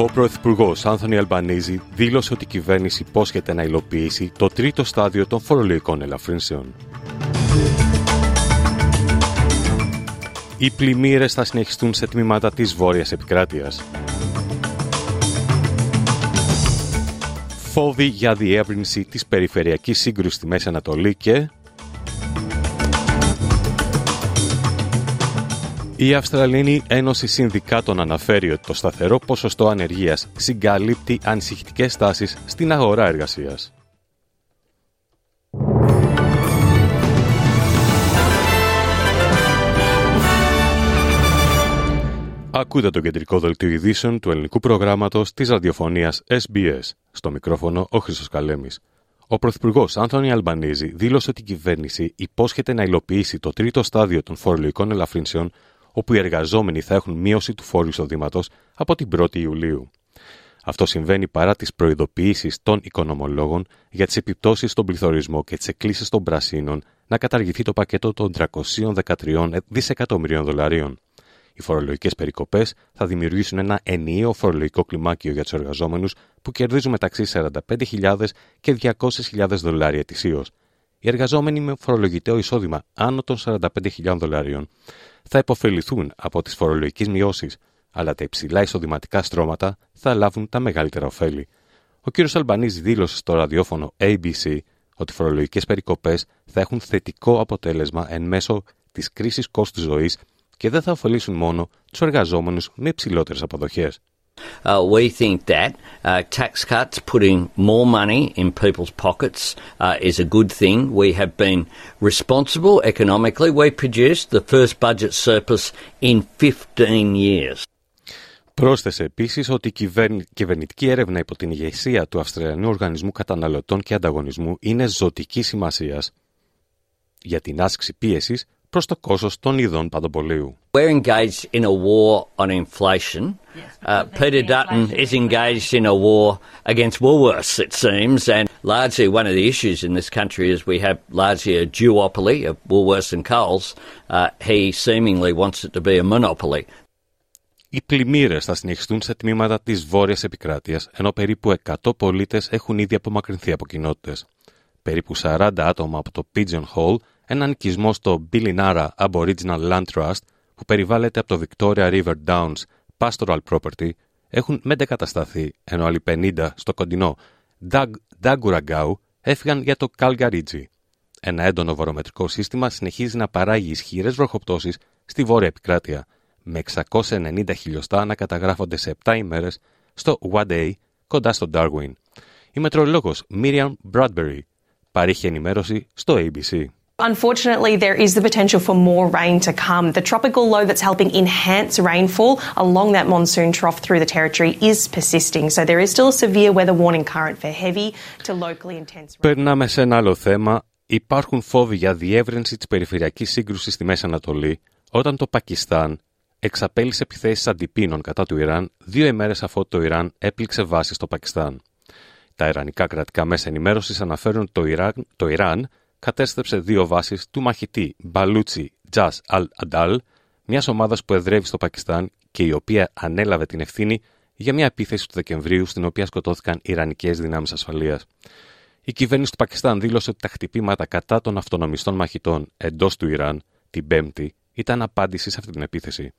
Ο Πρωθυπουργός Άνθονι Αλμπανίζη δήλωσε ότι η κυβέρνηση υπόσχεται να υλοποιήσει το τρίτο στάδιο των φορολογικών ελαφρύνσεων. Οι πλημμύρες θα συνεχιστούν σε τμήματα της βόρειας επικράτειας. Φόβοι για διεύρυνση της περιφερειακής σύγκρουσης στη Μέση Ανατολή και Η Αυστραλίνη Ένωση Συνδικάτων αναφέρει ότι το σταθερό ποσοστό ανεργίας συγκαλύπτει ανησυχητικές τάσεις στην αγορά εργασίας. Ακούτε το κεντρικό δελτίο ειδήσεων του ελληνικού προγράμματος της ραδιοφωνίας SBS. Στο μικρόφωνο ο Χρήστος Καλέμης. Ο Πρωθυπουργός Άνθονι Αλμπανίζη δήλωσε ότι η κυβέρνηση υπόσχεται να υλοποιήσει το τρίτο στάδιο των φορολογικών ελαφρύνσεων όπου οι εργαζόμενοι θα έχουν μείωση του φόρου εισοδήματος από την 1η Ιουλίου. Αυτό συμβαίνει παρά τις προειδοποιήσεις των οικονομολόγων για τις επιπτώσεις στον πληθωρισμό και τις εκκλήσεις των πρασίνων να καταργηθεί το πακέτο των 313 δισεκατομμυρίων δολαρίων. Οι φορολογικές περικοπές θα δημιουργήσουν ένα ενιαίο φορολογικό κλιμάκιο για τους εργαζόμενους που κερδίζουν μεταξύ 45.000 και 200.000 δολάρια ετησίως. Οι εργαζόμενοι με φορολογητέο εισόδημα άνω των 45.000 δολαρίων θα υποφεληθούν από τις φορολογικές μειώσεις, αλλά τα υψηλά εισοδηματικά στρώματα θα λάβουν τα μεγαλύτερα ωφέλη. Ο κ. Αλμπανίζη δήλωσε στο ραδιόφωνο ABC ότι οι φορολογικές περικοπές θα έχουν θετικό αποτέλεσμα εν μέσω της κρίσης κόστους ζωής και δεν θα ωφελήσουν μόνο τους εργαζόμενους με υψηλότερες αποδοχές. Uh, we think that uh, tax cuts, putting more money in people's pockets, uh, is a good thing. We have been responsible economically. We produced the first budget surplus in 15 years. Πρόσθεσε επίση ότι η κυβερνητική έρευνα υπό την ηγεσία του Αυστραλιανού Οργανισμού Καταναλωτών και Ανταγωνισμού είναι ζωτική σημασία για την άσκηση πίεση προς το κόστος των ειδών παντοπολίου. We're engaged in a war on inflation. Uh, Peter Dutton is engaged in a war against Woolworths, it seems, and largely one of the issues in this country is we have largely a duopoly of Woolworths and Coles. Uh, he seemingly wants it to be a monopoly. Οι πλημμύρες θα συνεχιστούν σε τμήματα της βόρειας επικράτειας, ενώ περίπου 100 πολίτες έχουν ήδη απομακρυνθεί από κοινότητες. Περίπου 40 άτομα από το Pigeon Hole έναν οικισμό στο Billinara Aboriginal Land Trust που περιβάλλεται από το Victoria River Downs Pastoral Property έχουν μετεκατασταθεί, ενώ άλλοι 50 στο κοντινό Daguragau έφυγαν για το Calgaridge. Ένα έντονο βορομετρικό σύστημα συνεχίζει να παράγει ισχυρές βροχοπτώσεις στη βόρεια επικράτεια, με 690 χιλιοστά να καταγράφονται σε 7 ημέρες στο Wadey, κοντά στο Darwin. Η μετρολόγος Miriam Bradbury παρήχε ενημέρωση στο ABC. Unfortunately, there is the potential for more rain to come. The tropical low that's helping enhance rainfall along that monsoon trough through the territory is persisting. So there is still a severe weather warning current for heavy to locally intense rain. Περνάμε σε ένα άλλο θέμα. Υπάρχουν φόβοι για διεύρυνση της περιφερειακής σύγκρουσης στη Μέση Ανατολή όταν το Πακιστάν εξαπέλυσε επιθέσεις αντιπίνων κατά του Ιράν δύο ημέρες αφού το Ιράν έπληξε βάση στο Πακιστάν. Τα ιρανικά κρατικά μέσα ενημέρωσης αναφέρουν ότι το Ιράν, το Ιράν κατέστρεψε δύο βάσεις του μαχητή Μπαλούτσι Τζας Αλ Αντάλ, μιας ομάδας που εδρεύει στο Πακιστάν και η οποία ανέλαβε την ευθύνη για μια επίθεση του Δεκεμβρίου στην οποία σκοτώθηκαν Ιρανικές δυνάμεις ασφαλείας. Η κυβέρνηση του Πακιστάν δήλωσε ότι τα χτυπήματα κατά των αυτονομιστών μαχητών εντός του Ιράν την Πέμπτη ήταν απάντηση σε αυτή την επίθεση.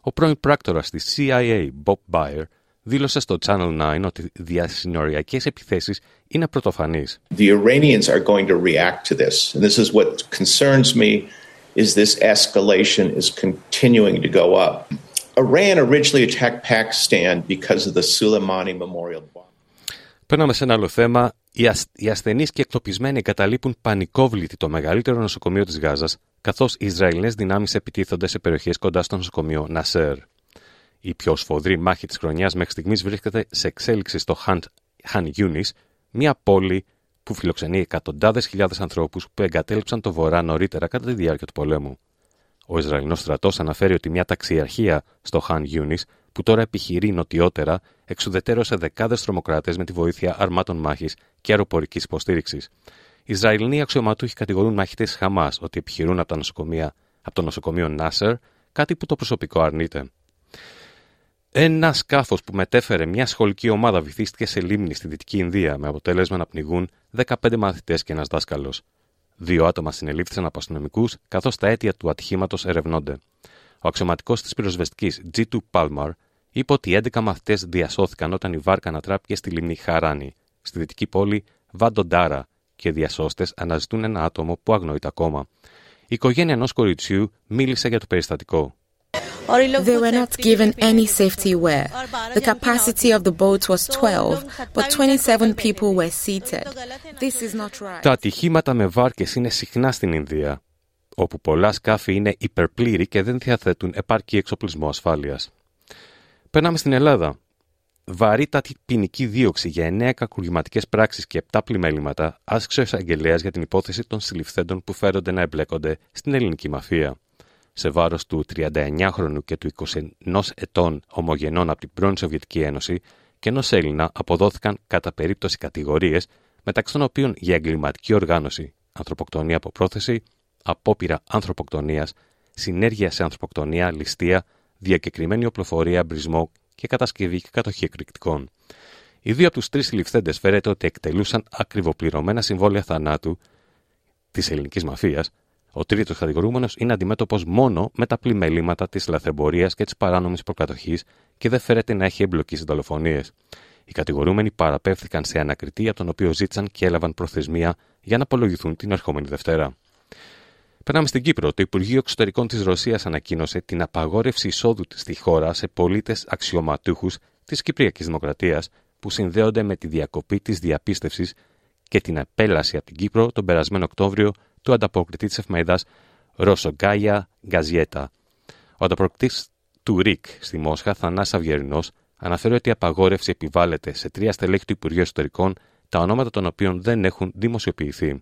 Ο πρώην πράκτορα της CIA, Bob Bayer, δήλωσε στο Channel 9 ότι διασυνοριακές επιθέσεις είναι πρωτοφανείς. The Iranians are going to react to this. And this is what concerns me is this escalation is continuing to go up. Iran originally attacked Pakistan because of the Soleimani Memorial Bomb. Παίρναμε σε ένα άλλο θέμα. Οι, ασ... οι ασθενείς και εκτοπισμένοι εγκαταλείπουν πανικόβλητη το μεγαλύτερο νοσοκομείο της Γάζας, καθώς οι Ισραηλινές δυνάμεις επιτίθονται σε περιοχές κοντά στο νοσοκομείο Νασέρ. Η πιο σφοδρή μάχη της χρονιάς μέχρι στιγμής βρίσκεται σε εξέλιξη στο Χαν Yunis, μια πόλη που φιλοξενεί εκατοντάδες χιλιάδες ανθρώπους που εγκατέλειψαν το βορρά νωρίτερα κατά τη διάρκεια του πολέμου. Ο Ισραηλινός στρατός αναφέρει ότι μια ταξιαρχία στο Χαν Γιούνις, που τώρα επιχειρεί νοτιότερα, εξουδετέρωσε δεκάδες τρομοκράτες με τη βοήθεια αρμάτων μάχης και αεροπορικής υποστήριξης. Οι Ισραηλινοί αξιωματούχοι κατηγορούν μαχητές Χαμάς ότι επιχειρούν από, από το νοσοκομείο Νάσερ, κάτι που το προσωπικό αρνείται. Ένα σκάφος που μετέφερε μια σχολική ομάδα βυθίστηκε σε λίμνη στη Δυτική Ινδία με αποτέλεσμα να πνιγούν 15 μαθητές και ένας δάσκαλος. Δύο άτομα συνελήφθησαν από αστυνομικούς, καθώς τα αίτια του ατυχήματος ερευνώνται. Ο αξιωματικός της πυροσβεστικής G2 Palmar είπε ότι 11 μαθητές διασώθηκαν όταν η βάρκα ανατράπηκε στη λίμνη Χαράνη, στη δυτική πόλη Βαντοντάρα, και οι διασώστες αναζητούν ένα άτομο που αγνοείται ακόμα. Η οικογένεια ενός κοριτσιού μίλησε για το περιστατικό. They were not given any safety wear. The capacity of the boat was 12, but 27 people were seated. This is not right. Τα ατυχήματα με βάρκες είναι συχνά στην Ινδία, όπου πολλά σκάφη είναι υπερπλήρη και δεν διαθέτουν επαρκή εξοπλισμό ασφάλειας. Περνάμε στην Ελλάδα. Βαρύτατη ποινική δίωξη για 9 κακουργηματικές πράξεις και 7 πλημέληματα άσκησε ο εισαγγελέας για την υπόθεση των συλληφθέντων που φέρονται να εμπλέκονται στην ελληνική μαφία σε βάρος του 39χρονου και του 21 ετών ομογενών από την πρώην Σοβιετική Ένωση και ενός Έλληνα αποδόθηκαν κατά περίπτωση κατηγορίες, μεταξύ των οποίων για εγκληματική οργάνωση, ανθρωποκτονία από πρόθεση, απόπειρα ανθρωποκτονίας, συνέργεια σε ανθρωποκτονία, ληστεία, διακεκριμένη οπλοφορία, μπρισμό και κατασκευή και κατοχή εκρηκτικών. Οι δύο από τους τρεις συλληφθέντε φέρεται ότι εκτελούσαν ακριβοπληρωμένα συμβόλαια θανάτου της ελληνικής μαφίας, ο τρίτος κατηγορούμενος είναι αντιμέτωπος μόνο με τα πλημελήματα της λαθρεμπορία και της παράνομης προκατοχής και δεν φέρεται να έχει εμπλοκή σε δολοφονίες. Οι κατηγορούμενοι παραπέμφθηκαν σε ανακριτή, από τον οποίο ζήτησαν και έλαβαν προθεσμία για να απολογηθούν την ερχόμενη Δευτέρα. Περνάμε στην Κύπρο. Το Υπουργείο Εξωτερικών της Ρωσίας ανακοίνωσε την απαγόρευση εισόδου στη χώρα σε πολίτες αξιωματούχους της Κυπριακής Δημοκρατίας που συνδέονται με τη διακοπή της διαπίστευσης και την απέλαση από την Κύπρο τον περασμένο Οκτώβριο του ανταποκριτή της εφημερίδας Ρωσογκάια Γκαζιέτα. Ο ανταποκριτής του ΡΙΚ στη Μόσχα, Θανά Αυγερινό, αναφέρει ότι η απαγόρευση επιβάλλεται σε τρία στελέχη του Υπουργείου Ιστορικών, τα ονόματα των οποίων δεν έχουν δημοσιοποιηθεί.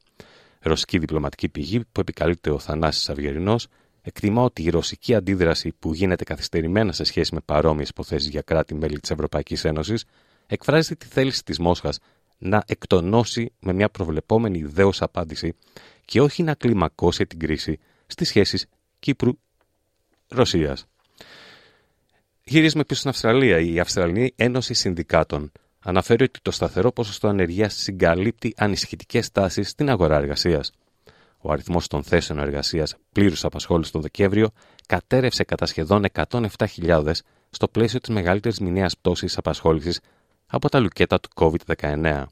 Ρωσική διπλωματική πηγή, που επικαλείται ο Θανάσης Αυγερινό, εκτιμά ότι η ρωσική αντίδραση που γίνεται καθυστερημένα σε σχέση με παρόμοιες υποθέσεις για κράτη-μέλη της Ευρωπαϊκής Ένωσης, εκφράζει τη θέληση της Μόσχας να εκτονώσει με μια προβλεπόμενη ιδέως απάντηση και όχι να κλιμακώσει την κρίση στις σχέσεις Κύπρου-Ρωσίας. Γυρίζουμε πίσω στην Αυστραλία. Η Αυστραλινή Ένωση Συνδικάτων αναφέρει ότι το σταθερό ποσοστό ανεργίας συγκαλύπτει ανησυχητικέ τάσεις στην αγορά εργασίας. Ο αριθμός των θέσεων εργασίας πλήρους απασχόλησης τον Δεκέμβριο κατέρευσε κατά σχεδόν 107.000 στο πλαίσιο της μεγαλύτερης μηνιαίας πτώσης απασχόλησης από τα λουκέτα του COVID-19.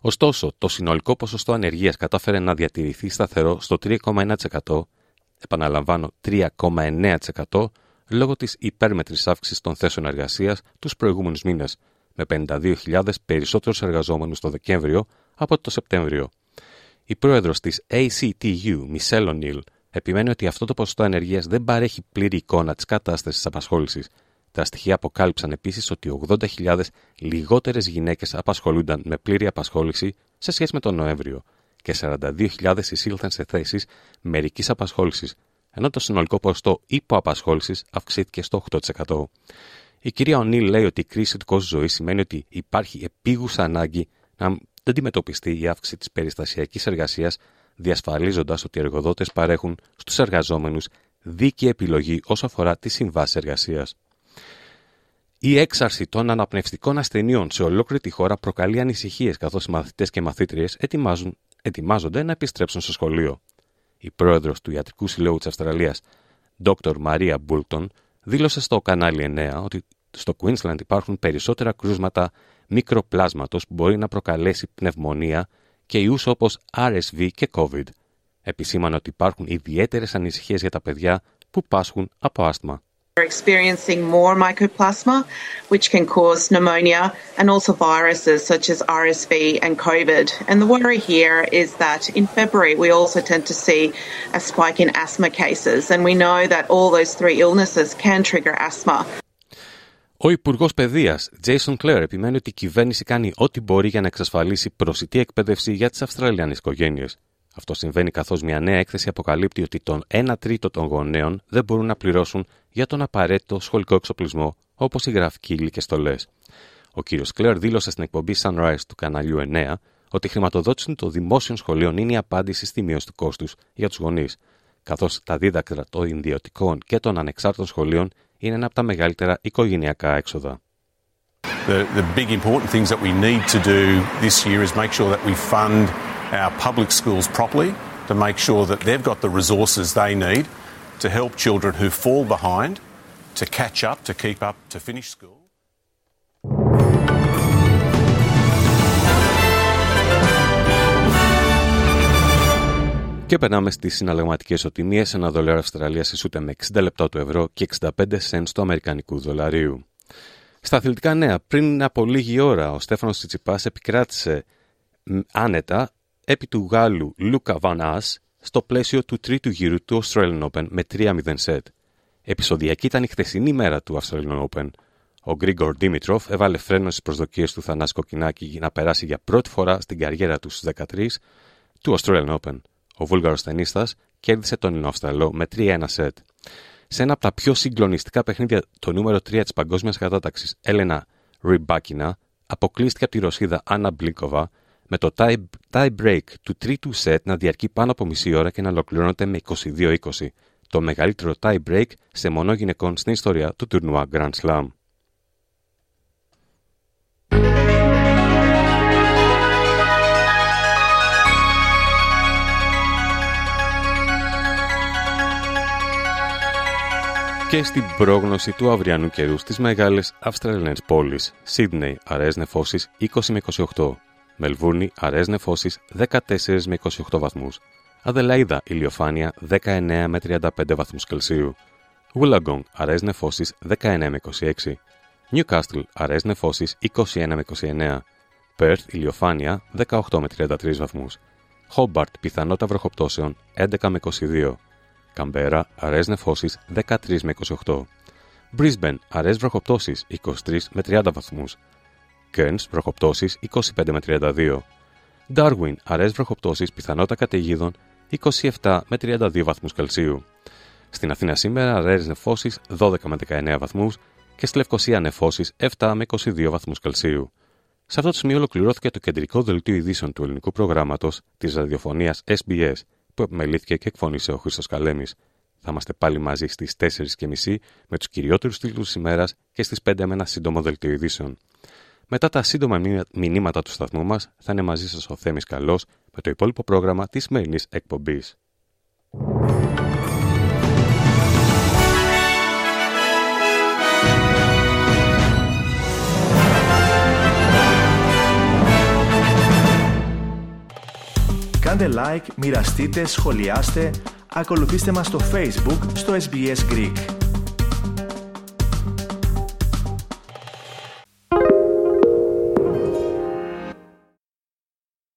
Ωστόσο, το συνολικό ποσοστό ανεργίας κατάφερε να διατηρηθεί σταθερό στο 3,1%, επαναλαμβάνω 3,9% λόγω της υπέρμετρης αύξησης των θέσεων εργασίας τους προηγούμενους μήνες, με 52.000 περισσότερους εργαζόμενους το Δεκέμβριο από το Σεπτέμβριο. Η πρόεδρος της ACTU, Μισελ Ονίλ, επιμένει ότι αυτό το ποσοστό ανεργίας δεν παρέχει πλήρη εικόνα της κατάστασης της απασχόλησης τα στοιχεία αποκάλυψαν επίσης ότι 80.000 λιγότερες γυναίκες απασχολούνταν με πλήρη απασχόληση σε σχέση με τον Νοέμβριο και 42.000 εισήλθαν σε θέσεις μερικής απασχόλησης, ενώ το συνολικό ποσοστό υποαπασχόλησης αυξήθηκε στο 8%. Η κυρία Ονίλ λέει ότι η κρίση του κόσμου ζωής σημαίνει ότι υπάρχει επίγουσα ανάγκη να αντιμετωπιστεί η αύξηση της περιστασιακής εργασίας, διασφαλίζοντας ότι οι εργοδότες παρέχουν στους εργαζόμενους δίκαιη επιλογή όσο αφορά τη συμβάση εργασίας. Η έξαρση των αναπνευστικών ασθενειών σε ολόκληρη τη χώρα προκαλεί ανησυχίες καθώς οι μαθητές και μαθήτριες ετοιμάζονται να επιστρέψουν στο σχολείο. Η πρόεδρος του Ιατρικού Συλλόγου της Αυστραλίας, Dr. Μαρία Μπούλτον, δήλωσε στο κανάλι 9 ότι στο Queensland υπάρχουν περισσότερα κρούσματα μικροπλάσματος που μπορεί να προκαλέσει πνευμονία και ιούς όπως RSV και COVID. Επισήμανε ότι υπάρχουν ιδιαίτερες ανησυχίες για τα παιδιά που πάσχουν από άσθμα. We're experiencing more mycoplasma, which can cause pneumonia and also viruses such as RSV and COVID. And the worry here is that in February we also tend to see a spike in asthma cases, and we know that all those three illnesses can trigger asthma. Ο Υπουργό Παιδεία, Jason Clare, επιμένει ότι η κυβέρνηση κάνει ό,τι μπορεί για να εξασφαλίσει προσιτή εκπαίδευση για τι Αυστραλιανέ οικογένειε. Αυτό συμβαίνει καθώς μια νέα έκθεση αποκαλύπτει ότι τον 1 τρίτο των γονέων δεν μπορούν να πληρώσουν για τον απαραίτητο σχολικό εξοπλισμό, όπως η γραφική ύλη και στολές. Ο κ. Κλέρ δήλωσε στην εκπομπή Sunrise του καναλιού 9 ότι η χρηματοδότηση των δημόσιων σχολείων είναι η απάντηση στη μείωση του κόστους για τους γονείς, καθώς τα δίδακτρα των ιδιωτικών και των ανεξάρτητων σχολείων είναι ένα από τα μεγαλύτερα οικογενειακά έξοδα. The, the big important things that we need to do this year is make sure that we fund our public schools properly, to make sure that they've got the resources they need to help children who fall behind to catch up, to keep up, to finish school. Και περνάμε στις συναλλαγματικές οτιμίες. Ένα δολάριο Αυστραλίας ισούται με 60 λεπτά του ευρώ και 65 cents του Αμερικανικού δολαρίου. Στα αθλητικά νέα, πριν από λίγη ώρα, ο Στέφανος Τσιτσιπάς επικράτησε άνετα επί του Γάλλου Λούκα Βαν στο πλαίσιο του τρίτου γύρου του Australian Open με 3-0 σετ. Επισοδιακή ήταν η χθεσινή μέρα του Australian Open. Ο Γκρίγκορ Δήμητροφ έβαλε φρένο στις προσδοκίες του Θανάση Κοκκινάκη να περάσει για πρώτη φορά στην καριέρα του στους 13 του Australian Open ο Βούλγαρος ταινίστα κέρδισε τον Αυστραλό με 3-1 σετ. Σε ένα από τα πιο συγκλονιστικά παιχνίδια, το νούμερο 3 της παγκόσμιας κατάταξης, Έλενα Ριμπάκινα, αποκλείστηκε από τη Ρωσίδα Άννα Μπλίνκοβα με το tie, tie break του τρίτου σετ να διαρκεί πάνω από μισή ώρα και να ολοκληρώνεται με 22-20, το μεγαλύτερο tie break σε μονό γυναικών στην ιστορία του τουρνουά Grand Slam. και στην πρόγνωση του αυριανού καιρού στις μεγάλες Αυστραλιανές πόλεις. Σίδνεϊ, αραιές νεφώσεις 20 με 28. Μελβούρνη, αραιές νεφώσεις 14 με 28 βαθμούς. Αδελαίδα, ηλιοφάνεια 19 με 35 βαθμούς Κελσίου. Βουλαγκόγκ, αραιές νεφώσεις 19 με 26. Νιουκάστλ, αραιές νεφώσεις 21 με 29. Πέρθ, ηλιοφάνεια 18 με 33 βαθμούς. Χόμπαρτ, πιθανότητα βροχοπτώσεων 11 με 22. Καμπέρα, αραιές νεφώσεις 13 με 28. Brisbane, αραιές βροχοπτώσεις 23 με 30 βαθμούς. Cairns, βροχοπτώσεις 25 με 32. Darwin, αραιές βροχοπτώσεις πιθανότητα καταιγίδων 27 με 32 βαθμούς Κελσίου. Στην Αθήνα σήμερα αραιές νεφώσεις 12 με 19 βαθμούς και στη Λευκοσία νεφώσεις 7 με 22 βαθμούς Κελσίου. Σε αυτό το σημείο ολοκληρώθηκε το κεντρικό δελτίο ειδήσεων του ελληνικού προγράμματος της ραδιοφωνίας SBS που επιμελήθηκε και εκφωνήσε ο Χρήστος Καλέμης. Θα είμαστε πάλι μαζί στις 4.30 με τους κυριότερους τίτλους της ημέρας και στις 5 με ένα σύντομο δελτίο ειδήσεων. Μετά τα σύντομα μηνύματα του σταθμού μας, θα είναι μαζί σας ο Θέμης Καλός με το υπόλοιπο πρόγραμμα της σημερινής εκπομπής. Κάντε like, μοιραστείτε, σχολιάστε, ακολουθήστε μας στο Facebook στο SBS Greek.